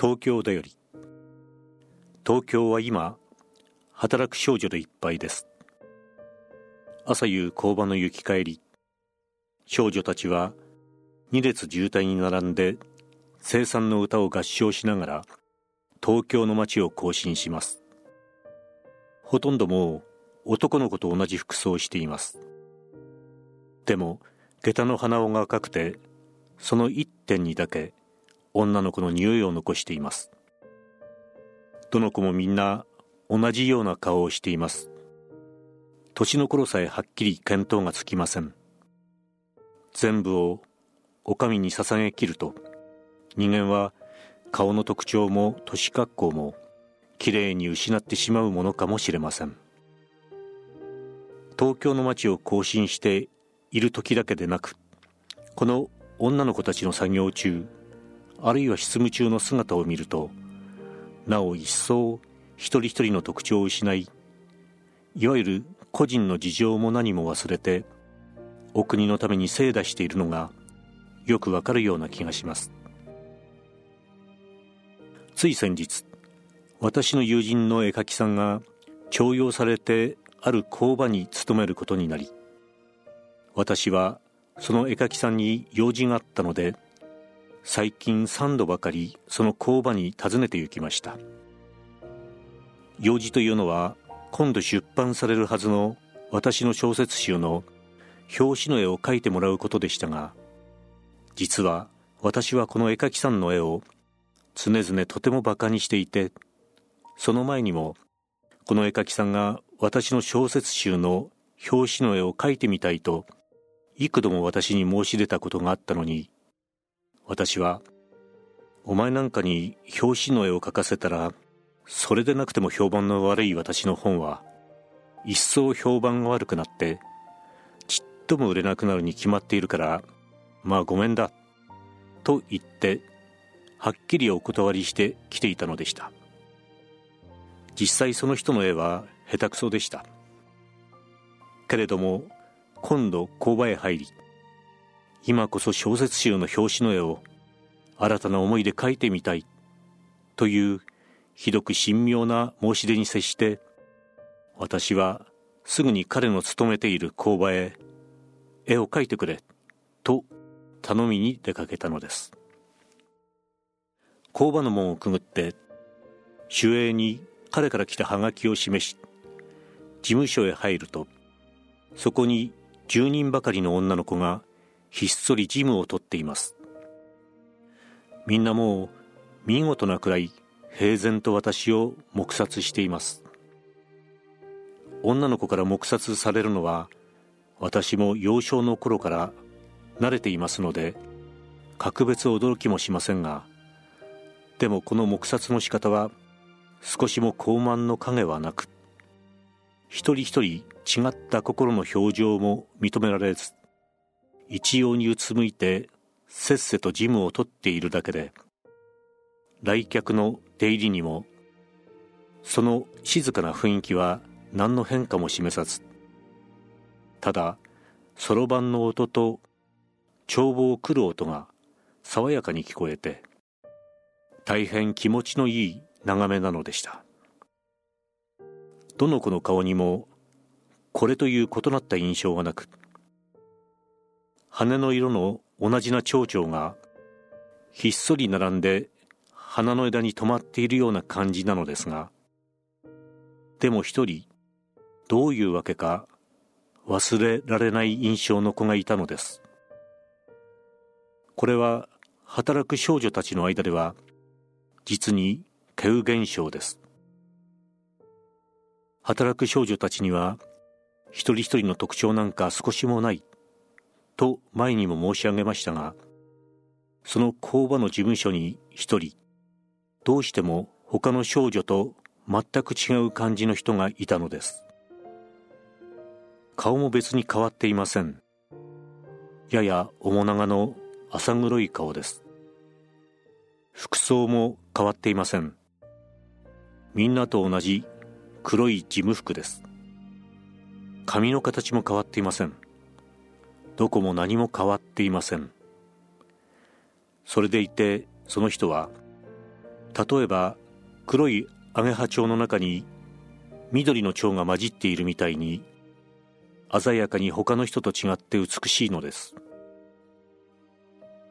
東京だより。東京は今働く少女でいっぱいです。朝夕工場の行き帰り。少女たちは二列渋滞に並んで生産の歌を合唱しながら東京の街を行進します。ほとんどもう男の子と同じ服装をしています。でも下駄の鼻緒が赤くてその一点にだけ女の子の匂いを残しています。どの子もみんな同じような顔をしています。年の頃さえはっきり見当がつきません。全部をお上に捧げ切ると人間は顔の特徴も年格好もきれいに失ってしまうものかもしれません。東京の街を行進している時だけでなくこの女の子たちの作業中あるいは執務中の姿を見るとなお一層一人一人の特徴を失いいわゆる個人の事情も何も忘れてお国のために精打しているのがよくわかるような気がします。つい先日私の友人の絵描きさんが徴用されてある工場に勤めることになり私はその絵描きさんに用事があったので最近3度ばかりその工場に訪ねて行きました。用事というのは今度出版されるはずの私の小説集の表紙の絵を描いてもらうことでしたが実は私はこの絵描きさんの絵を常々とても馬鹿にしていてその前にもこの絵描きさんが私の小説集の表紙の絵を描いてみたいと幾度も私に申し出たことがあったのに私はお前なんかに表紙の絵を描かせたらそれでなくても評判の悪い私の本は一層評判が悪くなってちっとも売れなくなるに決まっているからまあごめんだと言ってはっきりお断りして来ていたのでした。実際その人の絵は下手くそでした。けれども今度工場へ入り今こそ小説集の表紙の絵を新たな思いで描いてみたいというひどく神妙な申し出に接して私はすぐに彼の勤めている工場へ絵を描いてくれと頼みに出かけたのです。工場の門をくぐって守衛に彼から来たハガキを示し事務所へ入るとそこに10人ばかりの女の子がひっそり事務を取っています。みんなもう見事なくらい平然と私を黙殺しています。女の子から黙殺されるのは私も幼少の頃から慣れていますので格別驚きもしませんがでもこの黙殺の仕方は少しも高慢の影はなく一人一人違った心の表情も認められず一様にうつむいてせっせと事務を取っているだけで来客の出入りにもその静かな雰囲気は何の変化も示さずただそろばんの音と帳簿を来る音が爽やかに聞こえて大変気持ちのいい眺めなのでした。どの子の顔にもこれという異なった印象がなく羽の色の同じな蝶々がひっそり並んで花の枝に止まっているような感じなのですがでも一人どういうわけか忘れられない印象の子がいたのです。これは働く少女たちの間では実に稀有現象です。働く少女たちには一人一人の特徴なんか少しもない。と前にも申し上げましたがその工場の事務所に一人どうしても他の少女と全く違う感じの人がいたのです。顔も別に変わっていません。やや面長の浅黒い顔です。服装も変わっていません。みんなと同じ黒い事務服です。髪の形も変わっていません。どこも何も変わっていません。それでいてその人は例えば黒いアゲハチョウの中に緑の蝶が混じっているみたいに鮮やかに他の人と違って美しいのです。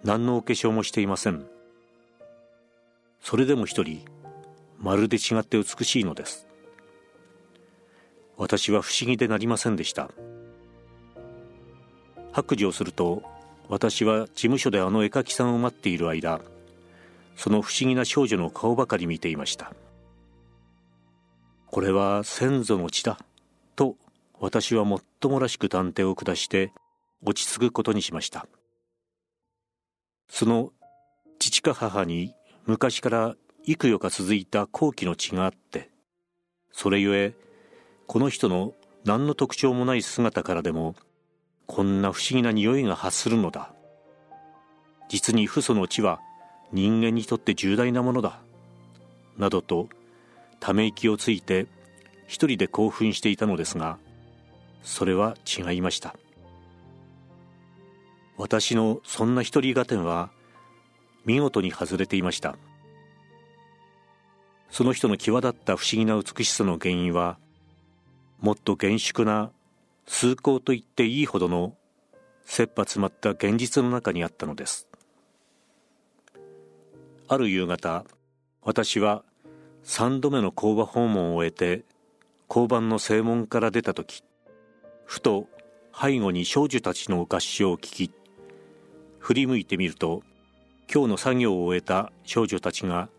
何のお化粧もしていません。それでも一人まるで違って美しいのです。私は不思議でなりませんでした。白状すると私は事務所であの絵描きさんを待っている間その不思議な少女の顔ばかり見ていました。これは先祖の血だと私はもっともらしく探偵を下して落ち着くことにしました。その父か母に昔から幾夜か続いた後期の血があってそれゆえこの人の何の特徴もない姿からでもこんな不思議な匂いが発するのだ。実に父祖の地は人間にとって重大なものだ。などとため息をついて一人で興奮していたのですがそれは違いました。私のそんな一人合点は見事に外れていました。その人の際立った不思議な美しさの原因はもっと厳粛な崇高と言っていいほどの切羽詰まった現実の中にあったのです。ある夕方私は三度目の工場訪問を終えて交番の正門から出た時ふと背後に少女たちの合唱を聞き振り向いてみると今日の作業を終えた少女たちが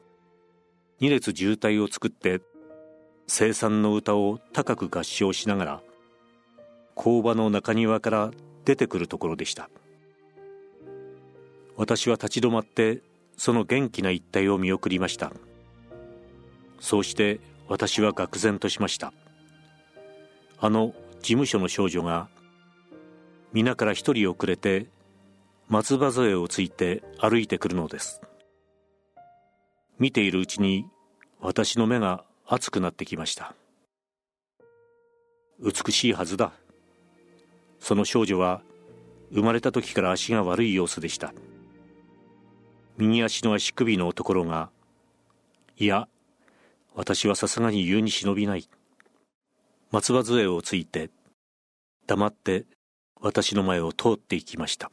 二列渋滞を作って生産の歌を高く合唱しながら工場の中庭から出てくるところでした。私は立ち止まってその元気な一帯を見送りました。そうして私は愕然としました。あの事務所の少女が皆から一人遅れて松葉杖をついて歩いてくるのです。見ているうちに私の目が熱くなってきました。美しいはずだ。その少女は生まれた時から足が悪い様子でした。右足の足首のところがいや私はさすがに言うに忍びない。松葉杖をついて黙って私の前を通っていきました。